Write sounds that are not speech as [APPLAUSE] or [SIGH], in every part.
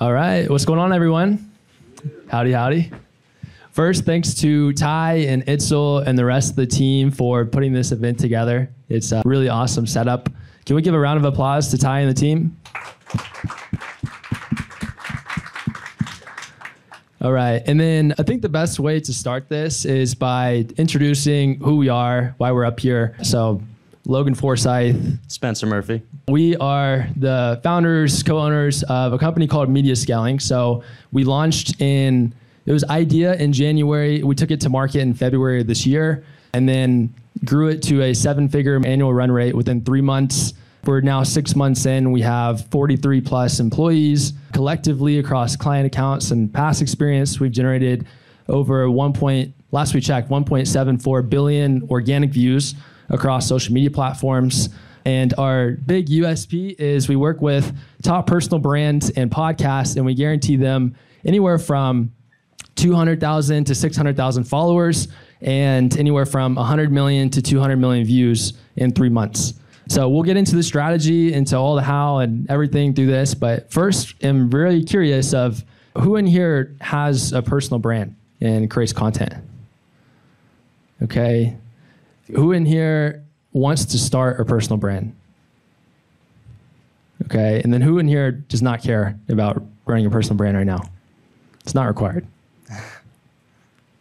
All right, what's going on, everyone? Howdy, howdy. First, thanks to Tai and Itzel and the rest of the team for putting this event together. It's a really awesome setup. Can we give a round of applause to Tai and the team? All right, and then I think the best way to start this is by introducing who we are, why we're up here. So, Logan Forsyth, Spencer Murphy. We are the founders, co-owners of a company called Media Scaling. So we launched in it was idea in January. We took it to market in February of this year, and then grew it to a seven-figure annual run rate within three months. We're now six months in. We have 43 plus employees collectively across client accounts and past experience. We've generated over one point last we checked 1.74 billion organic views across social media platforms. And our big USP is we work with top personal brands and podcasts, and we guarantee them anywhere from 200,000 to 600,000 followers and anywhere from 100 million to 200 million views in three months. So we'll get into the strategy, into all the how and everything through this. But first, I'm really curious of who in here has a personal brand and creates content. Okay, who in here wants to start a personal brand? Okay, and then who in here does not care about running a personal brand right now? It's not required. [LAUGHS]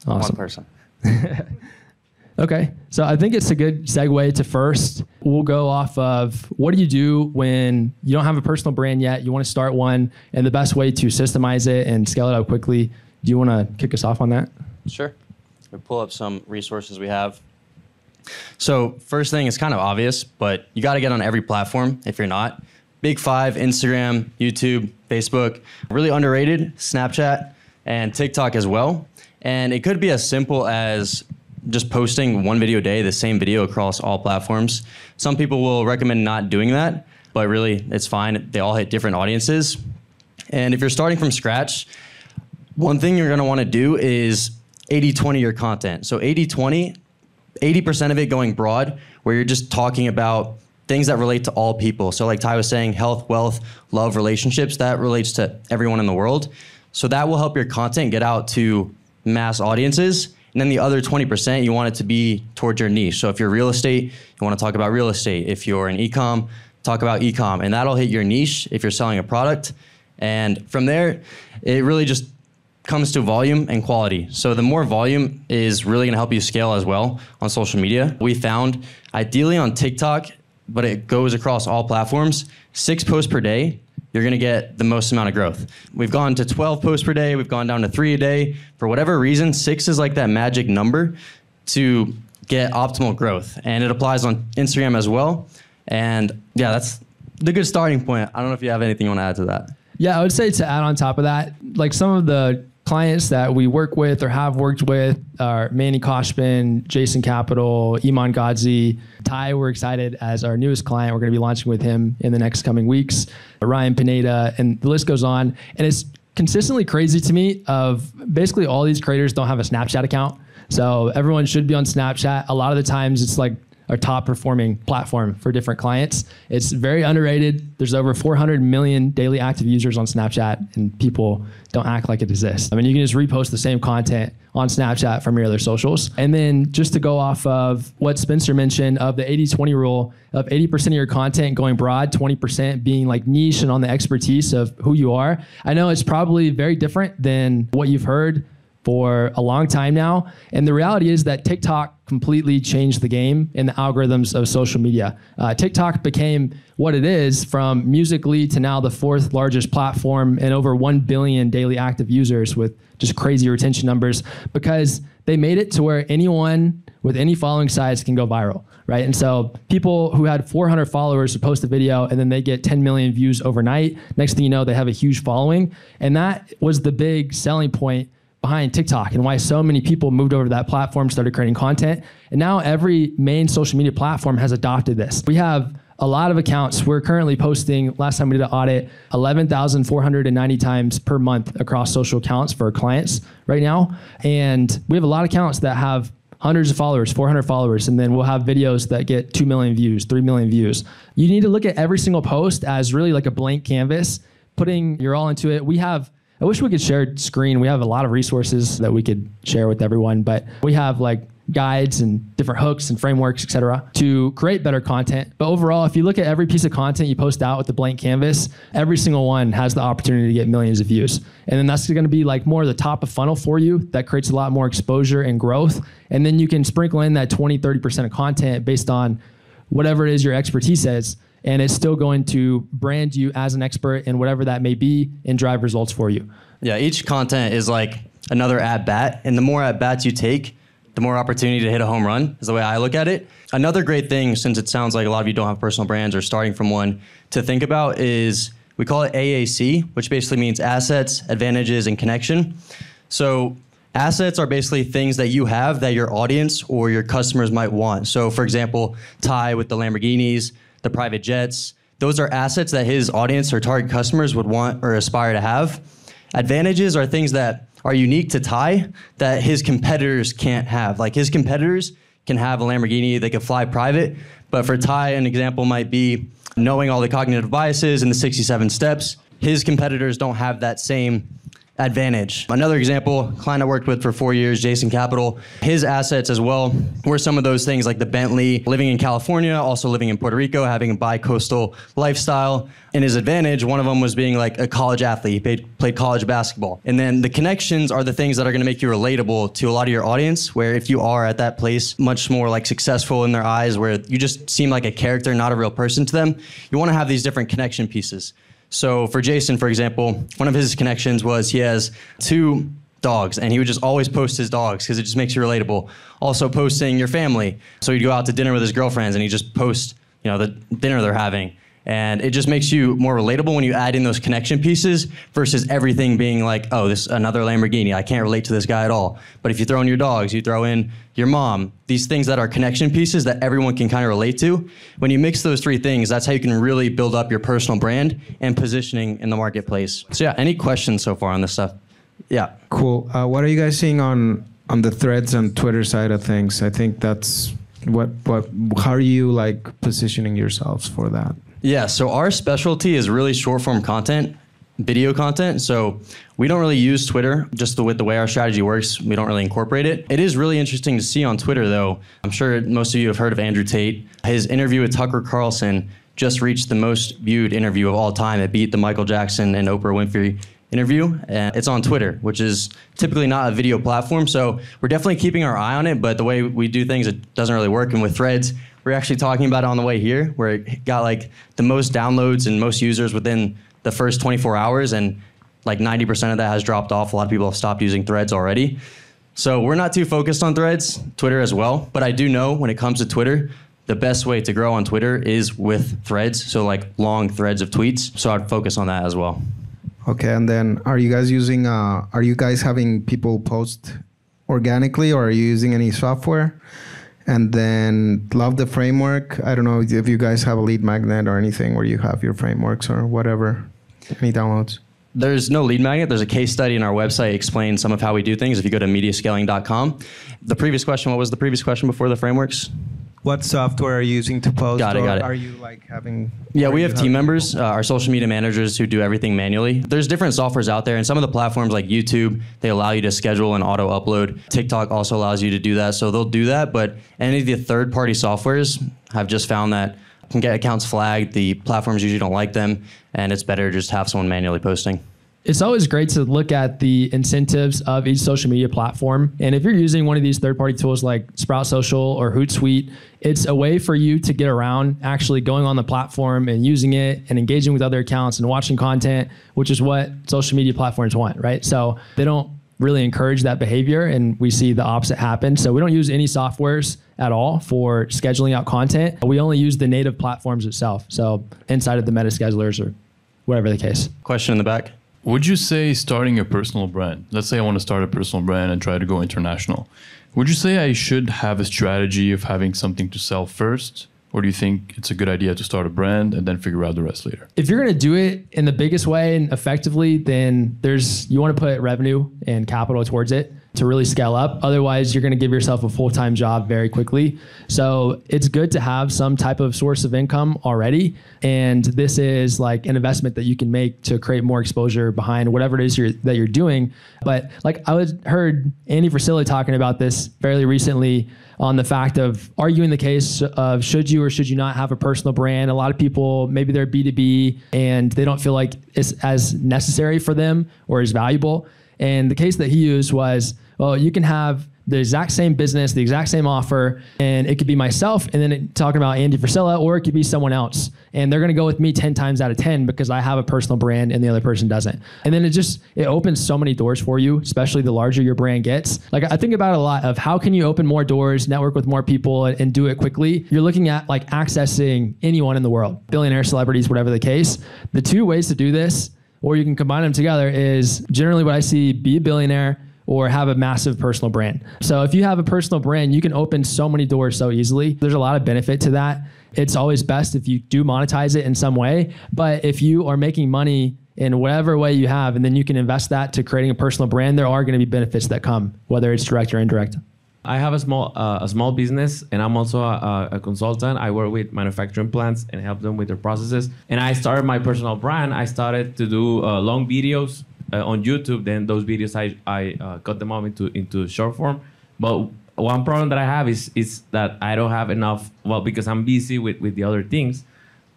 Awesome. One person. [LAUGHS] Okay, so I think it's a good segue to first. We'll go off of what do you do when you don't have a personal brand yet? You want to start one, and the best way to systemize it and scale it out quickly. Do you want to kick us off on that? Sure. We pull up some resources we have. So first thing is kind of obvious, but you got to get on every platform if you're not. Big five: Instagram, YouTube, Facebook. Really underrated: Snapchat and TikTok as well. And it could be as simple as just posting one video a day, the same video across all platforms. Some people will recommend not doing that, but really it's fine. They all hit different audiences. And if you're starting from scratch, one thing you're gonna wanna do is 80 20 your content. So 80 20, 80% of it going broad, where you're just talking about things that relate to all people. So, like Tai was saying, health, wealth, love, relationships, that relates to everyone in the world. So, that will help your content get out to mass audiences. And then the other 20%, you want it to be towards your niche. So, if you're real estate, you wanna talk about real estate. If you're in ecom, talk about ecom. And that'll hit your niche if you're selling a product. And from there, it really just comes to volume and quality. So the more volume is really going to help you scale as well on social media. We found ideally on TikTok, but it goes across all platforms, 6 posts per day, you're going to get the most amount of growth. We've gone to 12 posts per day, we've gone down to 3 a day. For whatever reason, 6 is like that magic number to get optimal growth. And it applies on Instagram as well. And yeah, that's the good starting point. I don't know if you have anything you want to add to that. Yeah, I would say to add on top of that, like some of the clients that we work with or have worked with are Manny Khoshbin, Jason Capital, Iman Gadzhi, Tai. We're excited as our newest client. We're going to be launching with him in the next coming weeks. Ryan Pineda, and the list goes on. And it's consistently crazy to me of basically all these creators don't have a Snapchat account. So everyone should be on Snapchat. A lot of the times it's like our top performing platform for different clients. It's very underrated. There's over 400 million daily active users on Snapchat, and people don't act like it exists. I mean, you can just repost the same content on Snapchat from your other socials. And then just to go off of what Spencer mentioned of the 80 20 rule of 80% of your content going broad, 20% being like niche and on the expertise of who you are. I know it's probably very different than what you've heard for a long time now. And the reality is that TikTok completely changed the game in the algorithms of social media. Uh, TikTok became what it is from Musical.ly to now the fourth largest platform and over 1 billion daily active users with just crazy retention numbers because they made it to where anyone with any following size can go viral. Right. And so people who had 400 followers would post a video and then they get 10 million views overnight. Next thing you know, they have a huge following. And that was the big selling point behind TikTok and why so many people moved over to that platform, started creating content. And now every main social media platform has adopted this. We have a lot of accounts. We're currently posting, last time we did an audit, 11,490 times per month across social accounts for clients right now. And we have a lot of accounts that have hundreds of followers, 400 followers, and then we'll have videos that get 2 million views, 3 million views. You need to look at every single post as really like a blank canvas putting your all into it. We have I wish we could share screen. We have a lot of resources that we could share with everyone, but we have like guides and different hooks and frameworks, etc., to create better content. But overall, if you look at every piece of content you post out with the blank canvas, every single one has the opportunity to get millions of views. And then that's going to be like more the top of funnel for you. That creates a lot more exposure and growth. And then you can sprinkle in that 20, 30% of content based on whatever it is your expertise is. And it's still going to brand you as an expert in whatever that may be and drive results for you. Yeah, each content is like another at bat. And the more at bats you take, the more opportunity to hit a home run is the way I look at it. Another great thing, since it sounds like a lot of you don't have personal brands or starting from one, to think about is we call it AAC, which basically means assets, advantages, and connection. So assets are basically things that you have that your audience or your customers might want. So for example, Tai with the Lamborghinis, the private jets, those are assets that his audience or target customers would want or aspire to have. Advantages are things that are unique to Tai that his competitors can't have. Like his competitors can have a Lamborghini, they can fly private, but for Tai, an example might be knowing all the cognitive biases and the 67 steps. His competitors don't have that same advantage. Another example, client I worked with for four years, Jason Capital, his assets as well were some of those things like the Bentley, living in California, also living in Puerto Rico, having a bi-coastal lifestyle. And his advantage, one of them was being like a college athlete. He played, played college basketball. And then the connections are the things that are going to make you relatable to a lot of your audience, where if you are at that place, much more like successful in their eyes, where you just seem like a character, not a real person to them, you want to have these different connection pieces. So for Jason, for example, one of his connections was he has two dogs and he would just always post his dogs because it just makes you relatable. Also posting your family. So he'd go out to dinner with his girlfriends and he'd just post, you know, the dinner they're having. And it just makes you more relatable when you add in those connection pieces versus everything being like, oh, this another Lamborghini. I can't relate to this guy at all. But if you throw in your dogs, you throw in your mom, these things that are connection pieces that everyone can kind of relate to. When you mix those three things, that's how you can really build up your personal brand and positioning in the marketplace. So yeah, any questions so far on this stuff? Yeah. Cool. Uh, what are you guys seeing on on the threads and Twitter side of things? I think that's what what how are you like positioning yourselves for that? Yeah, so our specialty is really short form content, video content. So we don't really use Twitter just the, with the way our strategy works. We don't really incorporate it. It is really interesting to see on Twitter, though. I'm sure most of you have heard of Andrew Tate. His interview with Tucker Carlson just reached the most viewed interview of all time. It beat the Michael Jackson and Oprah Winfrey interview. And it's on Twitter, which is typically not a video platform. So we're definitely keeping our eye on it. But the way we do things, it doesn't really work. And with threads, we're actually talking about it on the way here, where it got like the most downloads and most users within the first 24 hours, and like 90% of that has dropped off. A lot of people have stopped using Threads already. So we're not too focused on Threads, Twitter as well. But I do know when it comes to Twitter, the best way to grow on Twitter is with Threads. So like long threads of tweets. So I'd focus on that as well. Okay, and then are you guys using? Uh, are you guys having people post organically, or are you using any software? And then love the framework. I don't know if you guys have a lead magnet or anything where you have your frameworks or whatever. Any downloads? There's no lead magnet. There's a case study in our website explaining some of how we do things. If you go to mediascaling.com. The previous question, what was the previous question before the frameworks? What software are you using to post? Got it, got it. Are you like having? Yeah, we have team members, uh, our social media managers who do everything manually. There's different softwares out there, and some of the platforms like YouTube, they allow you to schedule and auto upload. TikTok also allows you to do that, so they'll do that. But any of the third party softwares I've just found that can get accounts flagged. The platforms usually don't like them, and it's better to just have someone manually posting it's always great to look at the incentives of each social media platform. And if you're using one of these third party tools like Sprout Social or Hootsuite, it's a way for you to get around actually going on the platform and using it and engaging with other accounts and watching content, which is what social media platforms want, right? So they don't really encourage that behavior and we see the opposite happen. So we don't use any softwares at all for scheduling out content. We only use the native platforms itself. So inside of the meta schedulers or whatever the case. Question in the back. Would you say starting a personal brand, let's say I want to start a personal brand and try to go international, would you say I should have a strategy of having something to sell first? Or do you think it's a good idea to start a brand and then figure out the rest later? If you're going to do it in the biggest way and effectively, then there's you want to put revenue and capital towards it. To really scale up. Otherwise, you're going to give yourself a full time job very quickly. So it's good to have some type of source of income already. And this is like an investment that you can make to create more exposure behind whatever it is you're, that you're doing. But like I was heard Andy Frisella talking about this fairly recently on the fact of arguing the case of should you or should you not have a personal brand. A lot of people, maybe they're B2B and they don't feel like it's as necessary for them or as valuable. And the case that he used was, well, you can have the exact same business, the exact same offer, and it could be myself, and then it, talking about Andy Frisella, or it could be someone else, and they're to go with me ten times out of ten because I have a personal brand and the other person doesn't. And then it just it opens so many doors for you, especially the larger your brand gets. Like I think about a lot of how can you open more doors, network with more people, and, and do it quickly. You're looking at like accessing anyone in the world, billionaire, celebrities, whatever the case. The two ways to do this or you can combine them together is generally what I see be a billionaire or have a massive personal brand. So if you have a personal brand, you can open so many doors so easily. There's a lot of benefit to that. It's always best if you do monetize it in some way, but if you are making money in whatever way you have and then you can invest that to creating a personal brand, there are going to be benefits that come, whether it's direct or indirect. I have a small uh, a small business, and I'm also a, a, consultant. I work with manufacturing plants and help them with their processes. And I started my personal brand. I started to do uh, long videos uh, on YouTube. Then those videos I I uh, cut them up into into short form. But one problem that I have is is that I don't have enough. Well, because I'm busy with with the other things.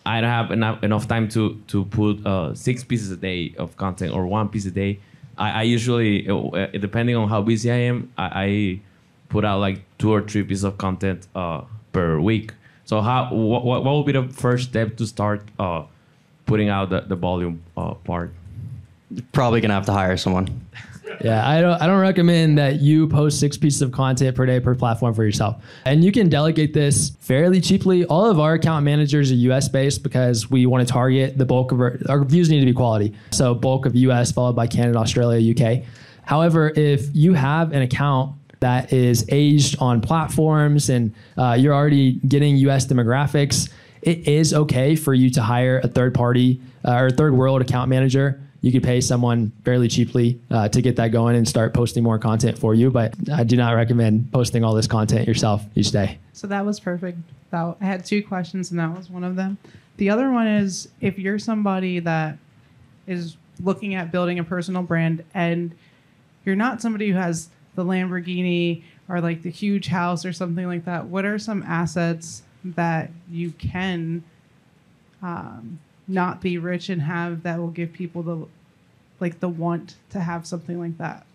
I don't have enough enough time to to put uh, six pieces a day of content or one piece a day. I, I usually, uh, depending on how busy I am, I, I put out like two or three pieces of content uh, per week. So how what, what will be the first step to start uh, putting out the, the volume uh, part? Probably gonna have to hire someone. Yeah, I don't I don't recommend that you post six pieces of content per day per platform for yourself. And you can delegate this fairly cheaply. All of our account managers are US based because we want to target the bulk of our, our views need to be quality. So bulk of US followed by Canada, Australia, UK. However, if you have an account that is aged on platforms and uh, you're already getting US demographics, it is okay for you to hire a third party uh, or third world account manager. You could pay someone fairly cheaply uh, to get that going and start posting more content for you. But I do not recommend posting all this content yourself each day. So that was perfect. That, I had two questions, and that was one of them. The other one is if you're somebody that is looking at building a personal brand and you're not somebody who has the Lamborghini or like the huge house or something like that, what are some assets that you can um, not be rich and have that will give people the like the want to have something like that?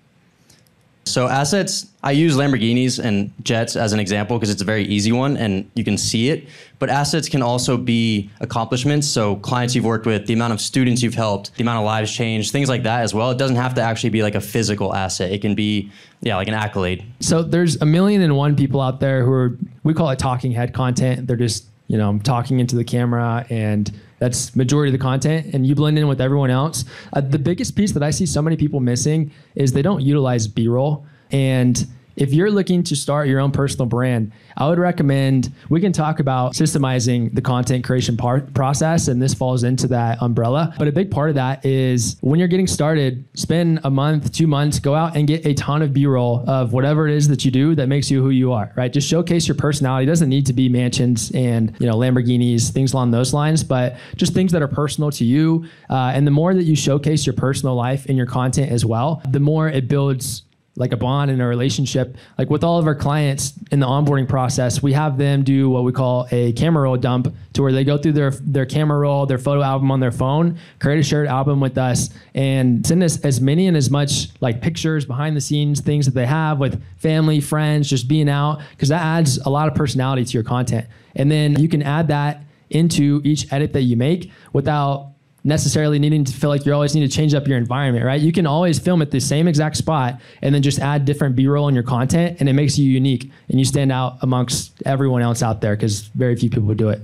So assets, I use Lamborghinis and jets as an example because it's a very easy one and you can see it. But assets can also be accomplishments. So clients you've worked with, the amount of students you've helped, the amount of lives changed, things like that as well. It doesn't have to actually be like a physical asset. It can be, yeah, like an accolade. So there's a million and one people out there who are, we call it talking head content. They're just, you know, talking into the camera and that's majority of the content, and you blend in with everyone else. Uh, the biggest piece that I see so many people missing is they don't utilize B-roll. And if you're looking to start your own personal brand, I would recommend we can talk about systemizing the content creation part process, and this falls into that umbrella. But a big part of that is when you're getting started, spend a month, two months, go out and get a ton of B-roll of whatever it is that you do that makes you who you are. Right? Just showcase your personality. It doesn't need to be mansions and you know Lamborghinis, things along those lines, but just things that are personal to you. Uh, and the more that you showcase your personal life in your content as well, the more it builds like a bond in a relationship. Like with all of our clients in the onboarding process, we have them do what we call a camera roll dump to where they go through their their camera roll, their photo album on their phone, create a shared album with us, and send us as many and as much like pictures, behind the scenes things that they have with family, friends, just being out, because that adds a lot of personality to your content. And then you can add that into each edit that you make without necessarily needing to feel like you always need to change up your environment, right? You can always film at the same exact spot and then just add different B-roll in your content and it makes you unique and you stand out amongst everyone else out there because very few people do it.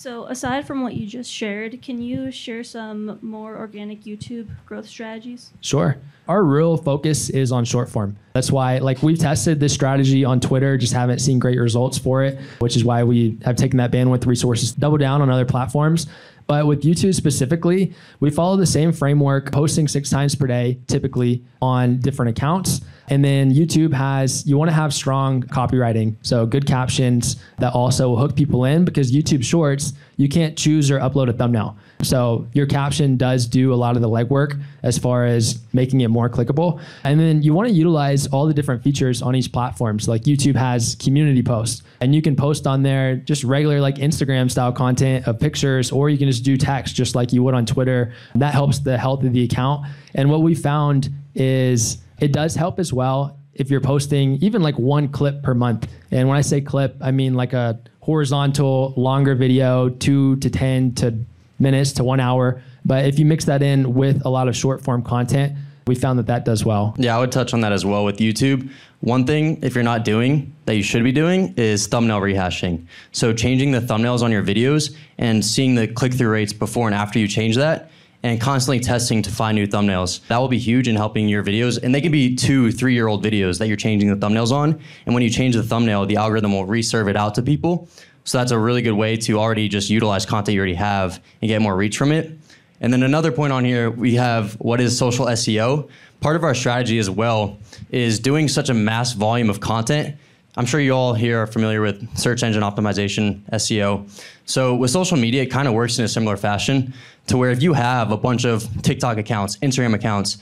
So aside from what you just shared, can you share some more organic YouTube growth strategies? Sure. Our real focus is on short form. That's why like we've tested this strategy on Twitter, just haven't seen great results for it, which is why we have taken that bandwidth resources, double down on other platforms But with YouTube specifically, we follow the same framework, posting six times per day, typically on different accounts. And then YouTube has, you want to have strong copywriting. So good captions that also hook people in because YouTube Shorts, you can't choose or upload a thumbnail. So your caption does do a lot of the legwork as far as making it more clickable. And then you want to utilize all the different features on each platform. So like YouTube has community posts and you can post on there just regular like Instagram style content of pictures, or you can just do text just like you would on Twitter. That helps the health of the account. And what we found is it does help as well if you're posting even like one clip per month. And when I say clip, I mean like a horizontal, longer video, two to 10 to minutes to one hour. But if you mix that in with a lot of short form content, we found that that does well. Yeah, I would touch on that as well with YouTube. One thing, if you're not doing that you should be doing, is thumbnail rehashing. So, changing the thumbnails on your videos and seeing the click through rates before and after you change that, and constantly testing to find new thumbnails. That will be huge in helping your videos. And they can be two, three year old videos that you're changing the thumbnails on. And when you change the thumbnail, the algorithm will reserve it out to people. So, that's a really good way to already just utilize content you already have and get more reach from it. And then another point on here, we have what is social SEO. Part of our strategy as well is doing such a mass volume of content. I'm sure you all here are familiar with search engine optimization, SEO. So with social media, it kind of works in a similar fashion to where if you have a bunch of TikTok accounts, Instagram accounts,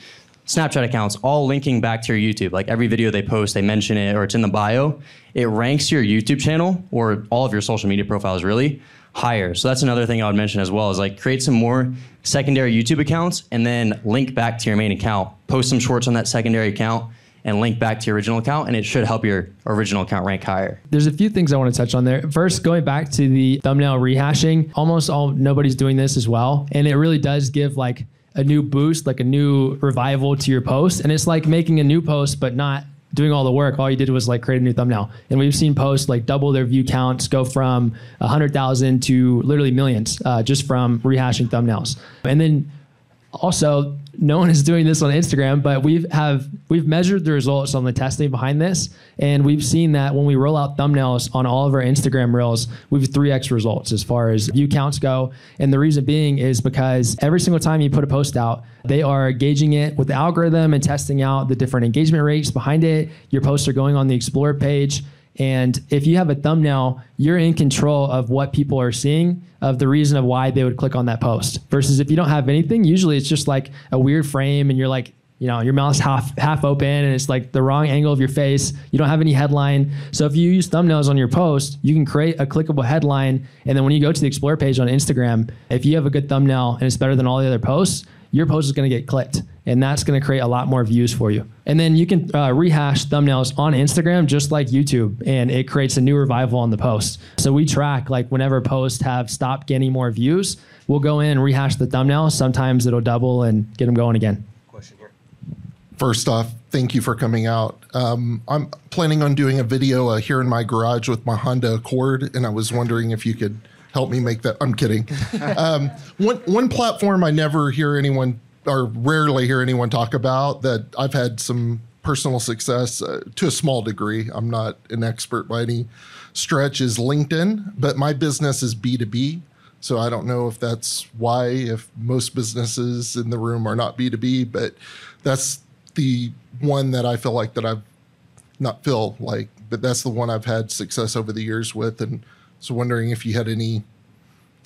Snapchat accounts, all linking back to your YouTube, like every video they post, they mention it or it's in the bio, it ranks your YouTube channel or all of your social media profiles really higher. So that's another thing I would mention as well is like create some more secondary YouTube accounts and then link back to your main account. Post some shorts on that secondary account and link back to your original account and it should help your original account rank higher. There's a few things I want to touch on there. First, going back to the thumbnail rehashing, almost all nobody's doing this as well. And it really does give like a new boost, like a new revival to your post. And it's like making a new post, but not doing all the work. All you did was like create a new thumbnail. And we've seen posts like double their view counts, go from 100,000 to literally millions uh, just from rehashing thumbnails. And then also, no one is doing this on Instagram, but we've have we've measured the results on the testing behind this, and we've seen that when we roll out thumbnails on all of our Instagram reels, we've 3x results as far as view counts go. And the reason being is because every single time you put a post out, they are gauging it with the algorithm and testing out the different engagement rates behind it. Your posts are going on the Explore page. And if you have a thumbnail, you're in control of what people are seeing, of the reason of why they would click on that post. Versus if you don't have anything, usually it's just like a weird frame and you're like, you know, your mouth's half half open and it's like the wrong angle of your face. You don't have any headline. So if you use thumbnails on your post, you can create a clickable headline. And then when you go to the explore page on Instagram, if you have a good thumbnail and it's better than all the other posts, your post is going to get clicked and that's going to create a lot more views for you. And then you can uh, rehash thumbnails on Instagram just like YouTube, and it creates a new revival on the post. So we track like whenever posts have stopped getting more views, we'll go in and rehash the thumbnail. Sometimes it'll double and get them going again. First off, thank you for coming out. Um, I'm planning on doing a video uh, here in my garage with my Honda Accord, and I was wondering if you could help me make that. I'm kidding. [LAUGHS] um, one one platform I never hear anyone or rarely hear anyone talk about that I've had some personal success uh, to a small degree. I'm not an expert by any stretch is LinkedIn, but my business is B2B. So I don't know if that's why if most businesses in the room are not B2B, but that's the one that I feel like that I've not feel like, but that's the one I've had success over the years with and so wondering if you had any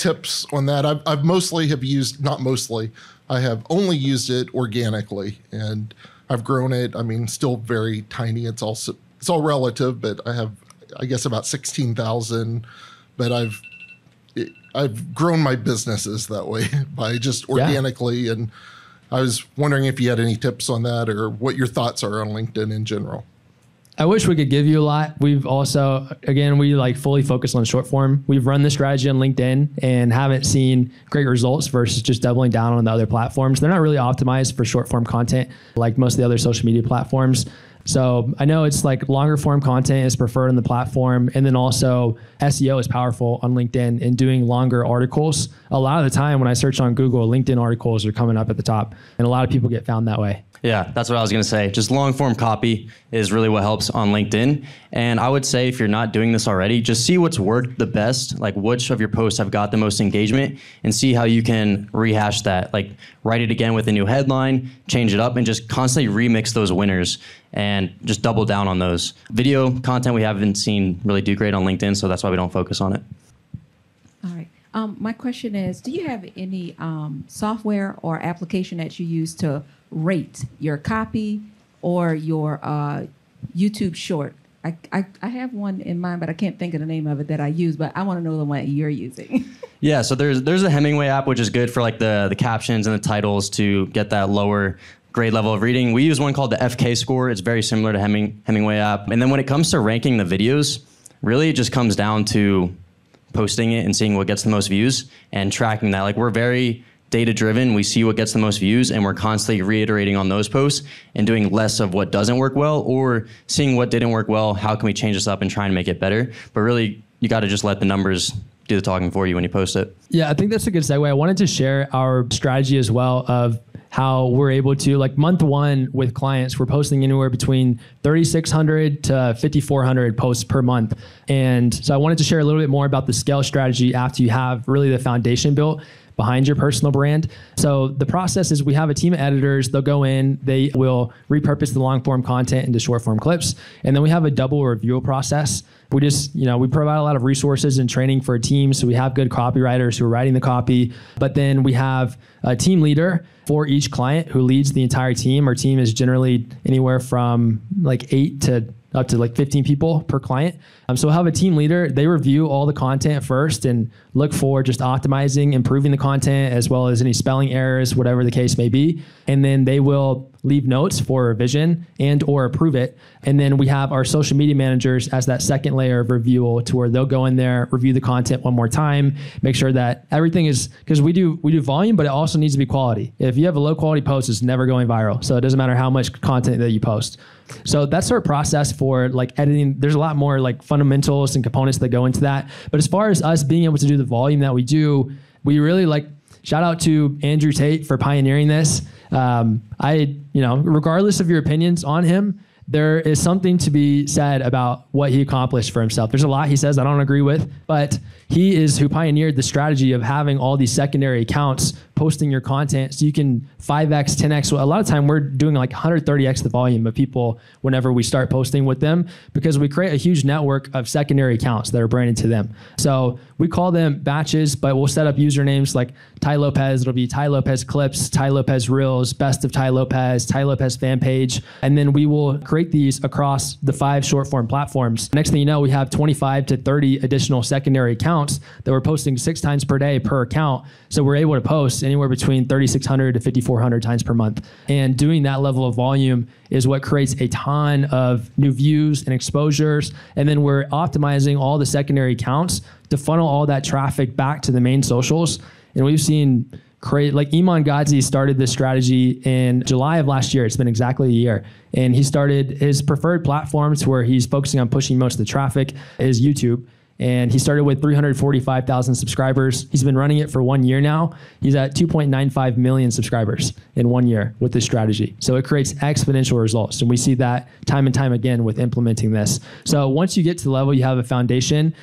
tips on that. I've, I've mostly have used, not mostly, I have only used it organically and I've grown it. I mean, still very tiny. It's also, it's all relative, but I have, I guess about 16,000, but I've, it, I've grown my businesses that way [LAUGHS] by just organically. Yeah. And I was wondering if you had any tips on that or what your thoughts are on LinkedIn in general. I wish we could give you a lot. We've also, again, we like fully focus on short form. We've run the strategy on LinkedIn and haven't seen great results versus just doubling down on the other platforms. They're not really optimized for short form content like most of the other social media platforms. So I know it's like longer form content is preferred on the platform. And then also SEO is powerful on LinkedIn in doing longer articles. A lot of the time when I search on Google, LinkedIn articles are coming up at the top. And a lot of people get found that way. Yeah, that's what I was going to say. Just long form copy is really what helps on LinkedIn. And I would say if you're not doing this already, just see what's worked the best, like which of your posts have got the most engagement, and see how you can rehash that. Like write it again with a new headline, change it up, and just constantly remix those winners and just double down on those. Video content we haven't seen really do great on LinkedIn, so that's why we don't focus on it. All right. Um, my question is, do you have any um, software or application that you use to rate your copy or your uh, YouTube short? I, I, I have one in mind, but I can't think of the name of it that I use. But I want to know the one you're using. [LAUGHS] Yeah, so there's there's a Hemingway app which is good for like the the captions and the titles to get that lower grade level of reading. We use one called the FK score. It's very similar to Heming, Hemingway app. And then when it comes to ranking the videos, really it just comes down to posting it and seeing what gets the most views and tracking that. Like we're very data driven. We see what gets the most views and we're constantly reiterating on those posts and doing less of what doesn't work well or seeing what didn't work well. How can we change this up and try and make it better? But really, you got to just let the numbers do the talking for you when you post it. Yeah, I think that's a good segue. I wanted to share our strategy as well of how we're able to like month one with clients we're posting anywhere between 3600 to 5400 posts per month and so i wanted to share a little bit more about the scale strategy after you have really the foundation built behind your personal brand. So the process is we have a team of editors. They'll go in, they will repurpose the long form content into short form clips, and then we have a double review process. We just, you know, we provide a lot of resources and training for a team. So we have good copywriters who are writing the copy, but then we have a team leader for each client who leads the entire team. Our team is generally anywhere from like eight to up to like 15 people per client. Um, so we'll have a team leader. They review all the content first and look for just optimizing, improving the content, as well as any spelling errors, whatever the case may be. And then they will leave notes for revision and or approve it. And then we have our social media managers as that second layer of review to where they'll go in there, review the content one more time, make sure that everything is because we do we do volume, but it also needs to be quality. If you have a low quality post, it's never going viral. So it doesn't matter how much content that you post. So that's our process for like editing. There's a lot more like fundamentals and components that go into that. But as far as us being able to do the volume that we do, we really like shout out to Andrew Tate for pioneering this. Um, I, you know, regardless of your opinions on him, there is something to be said about what he accomplished for himself. There's a lot he says I don't agree with, but he is who pioneered the strategy of having all these secondary accounts posting your content so you can 5x 10x so a lot of time we're doing like 130x the volume of people whenever we start posting with them because we create a huge network of secondary accounts that are branded to them. So we call them batches but we'll set up usernames like Tai Lopez. It'll be Tai Lopez clips Tai Lopez reels best of Tai Lopez Tai Lopez fan page. And then we will create these across the five short form platforms next thing you know we have 25 to 30 additional secondary accounts that we're posting six times per day per account so we're able to post anywhere between 3,600 to 5,400 times per month. And doing that level of volume is what creates a ton of new views and exposures. And then we're optimizing all the secondary accounts to funnel all that traffic back to the main socials. And we've seen create like Iman Gadzhi started this strategy in July of last year. It's been exactly a year. And he started his preferred platforms where he's focusing on pushing most of the traffic is YouTube and he started with 345,000 subscribers. He's been running it for one year now. He's at 2.95 million subscribers in one year with this strategy. So it creates exponential results. And we see that time and time again with implementing this. So once you get to the level you have a foundation,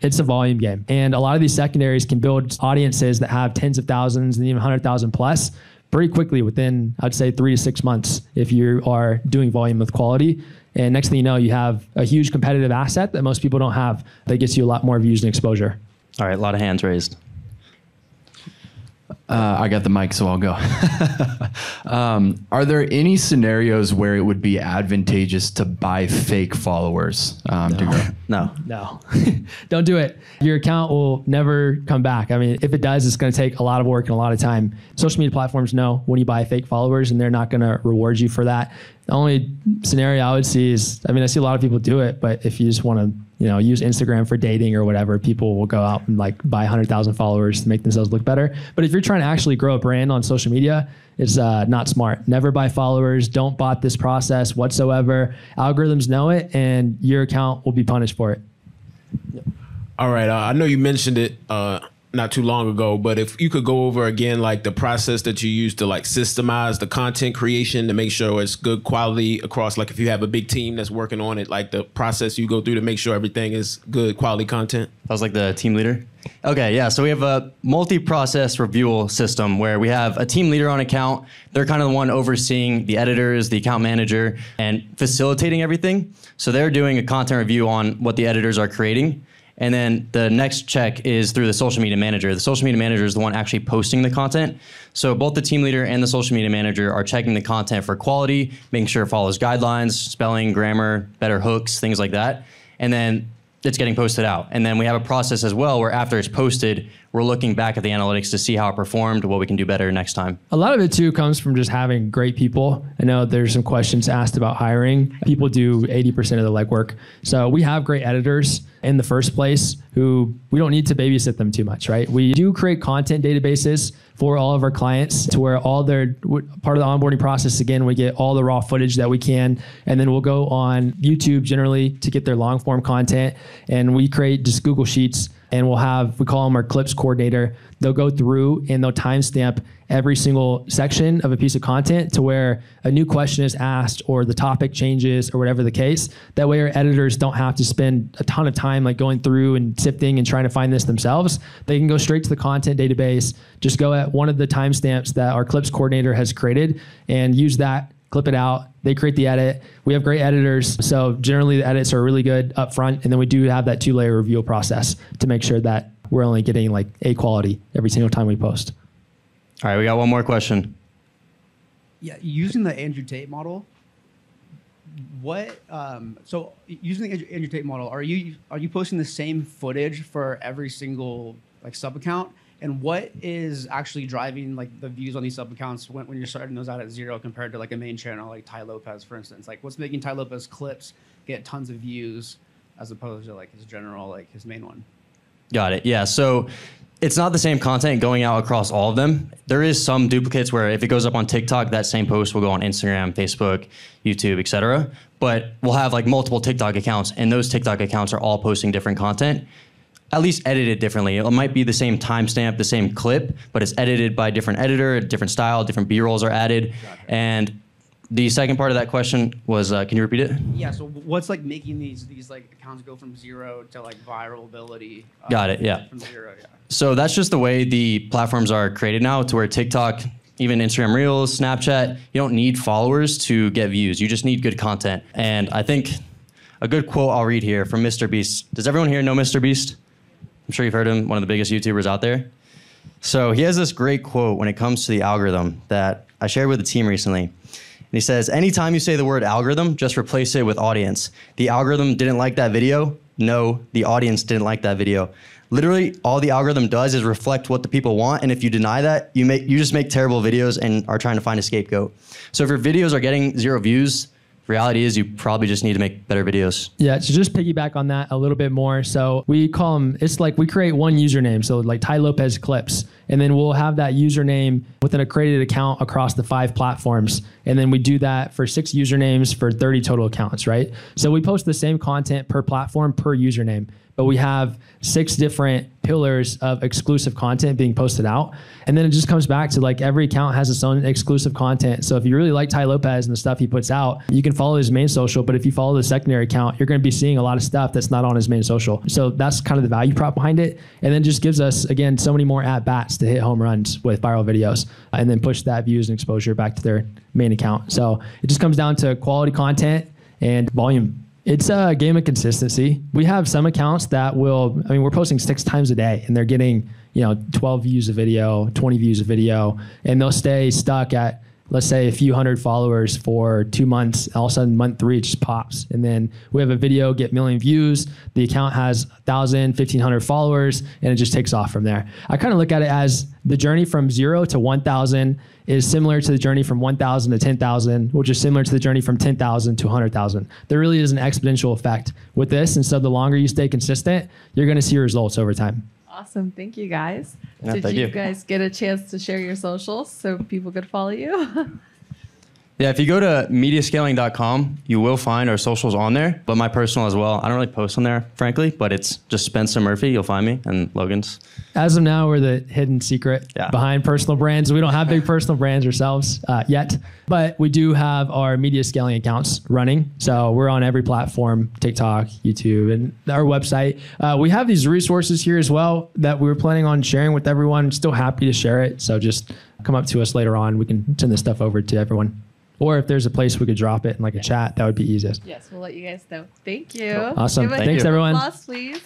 it's a volume game. And a lot of these secondaries can build audiences that have tens of thousands and even 100,000 plus pretty quickly within, I'd say, three to six months if you are doing volume with quality. And next thing you know, you have a huge competitive asset that most people don't have that gets you a lot more views and exposure. All right, a lot of hands raised. Uh, I got the mic, so I'll go. [LAUGHS] um, are there any scenarios where it would be advantageous to buy fake followers um, to grow? [LAUGHS] No. No, [LAUGHS] don't do it. Your account will never come back. I mean, if it does, it's going to take a lot of work and a lot of time. Social media platforms know when you buy fake followers, and they're not going to reward you for that. The only scenario I would see is, I mean, I see a lot of people do it, but if you just want to you know, use Instagram for dating or whatever, people will go out and like buy 100,000 followers to make themselves look better. But if you're trying to actually grow a brand on social media, it's uh, not smart. Never buy followers. Don't bot this process whatsoever. Algorithms know it, and your account will be punished for it. All right. Uh, I know you mentioned it uh, not too long ago, but if you could go over again, like the process that you use to like systemize the content creation to make sure it's good quality across, like if you have a big team that's working on it, like the process you go through to make sure everything is good quality content. I was like the team leader. Okay, yeah. So we have a multi-process review system where we have a team leader on account. They're kind of the one overseeing the editors, the account manager, and facilitating everything. So they're doing a content review on what the editors are creating. And then the next check is through the social media manager. The social media manager is the one actually posting the content. So both the team leader and the social media manager are checking the content for quality, making sure it follows guidelines, spelling, grammar, better hooks, things like that. And then it's getting posted out. And then we have a process as well where after it's posted, we're looking back at the analytics to see how it performed, what we can do better next time. A lot of it too comes from just having great people. I know there's some questions asked about hiring. People do 80% of the legwork. So we have great editors in the first place who we don't need to babysit them too much, right? We do create content databases for all of our clients to where all their part of the onboarding process again we get all the raw footage that we can and then we'll go on youtube generally to get their long form content and we create just google sheets and we'll have we call them our clips coordinator. They'll go through and they'll timestamp every single section of a piece of content to where a new question is asked or the topic changes or whatever the case. That way our editors don't have to spend a ton of time like going through and sifting and trying to find this themselves. They can go straight to the content database just go at one of the timestamps that our clips coordinator has created and use that clip it out. They create the edit. We have great editors. So generally the edits are really good up front. And then we do have that two layer review process to make sure that we're only getting like A quality every single time we post. All right, we got one more question. Yeah, using the Andrew Tate model, what um, so using the Andrew, Andrew Tate model, are you are you posting the same footage for every single like sub account? And what is actually driving like the views on these sub accounts when, when you're starting those out at zero compared to like a main channel like Tai Lopez, for instance? Like what's making Tai Lopez clips get tons of views as opposed to like his general like his main one? Got it. Yeah. So it's not the same content going out across all of them. There is some duplicates where if it goes up on TikTok, that same post will go on Instagram, Facebook, YouTube, etc. But we'll have like multiple TikTok accounts, and those TikTok accounts are all posting different content at least edited differently. It might be the same timestamp, the same clip, but it's edited by a different editor, a different style, different B rolls are added. Gotcha. And the second part of that question was, uh, can you repeat it? Yeah. So what's like making these these like accounts go from zero to like viral ability? Uh, Got it. Yeah. From zero. Yeah. So that's just the way the platforms are created now, to where TikTok, even Instagram Reels, Snapchat, you don't need followers to get views. You just need good content. And I think a good quote I'll read here from Mr. Beast. Does everyone here know Mr. Beast? I'm sure you've heard him, one of the biggest YouTubers out there. So he has this great quote when it comes to the algorithm that I shared with the team recently. And he says, Anytime you say the word algorithm, just replace it with audience. The algorithm didn't like that video. No, the audience didn't like that video. Literally, all the algorithm does is reflect what the people want. And if you deny that, you make you just make terrible videos and are trying to find a scapegoat. So if your videos are getting zero views, reality is you probably just need to make better videos. Yeah, to just piggyback on that a little bit more. So we call them, it's like we create one username. So like Tai Lopez Clips. And then we'll have that username within a created account across the five platforms. And then we do that for six usernames for 30 total accounts, right? So we post the same content per platform per username but we have six different pillars of exclusive content being posted out. And then it just comes back to like every account has its own exclusive content. So if you really like Tai Lopez and the stuff he puts out, you can follow his main social. But if you follow the secondary account, you're going to be seeing a lot of stuff that's not on his main social. So that's kind of the value prop behind it. And then just gives us, again, so many more at bats to hit home runs with viral videos uh, and then push that views and exposure back to their main account. So it just comes down to quality content and volume. It's a game of consistency. We have some accounts that will, I mean, we're posting six times a day and they're getting, you know, 12 views a video, 20 views a video, and they'll stay stuck at let's say a few hundred followers for two months. All of a sudden, month three it just pops, and then we have a video get million views. The account has 1,000, 1,500 followers, and it just takes off from there. I kind of look at it as the journey from zero to 1,000 is similar to the journey from 1,000 to 10,000, which is similar to the journey from 10,000 to 100,000. There really is an exponential effect with this, and so the longer you stay consistent, you're going to see results over time. Awesome. Thank you guys. Yeah, Did you, you. guys get a chance to share your socials so people could follow you? [LAUGHS] Yeah, if you go to mediascaling.com, you will find our socials on there, but my personal as well. I don't really post on there, frankly, but it's just Spencer Murphy. You'll find me and Logan's. As of now, we're the hidden secret Yeah. behind personal brands. We don't have big personal brands ourselves uh, yet, but we do have our media scaling accounts running. So we're on every platform TikTok, YouTube, and our website. Uh, we have these resources here as well that we were planning on sharing with everyone. Still happy to share it. So just come up to us later on. We can send this stuff over to everyone. Or if there's a place we could drop it in like a chat, that would be easiest. yes, we'll let you guys know. Thank you. Awesome. Give Thanks, round everyone. applause, please.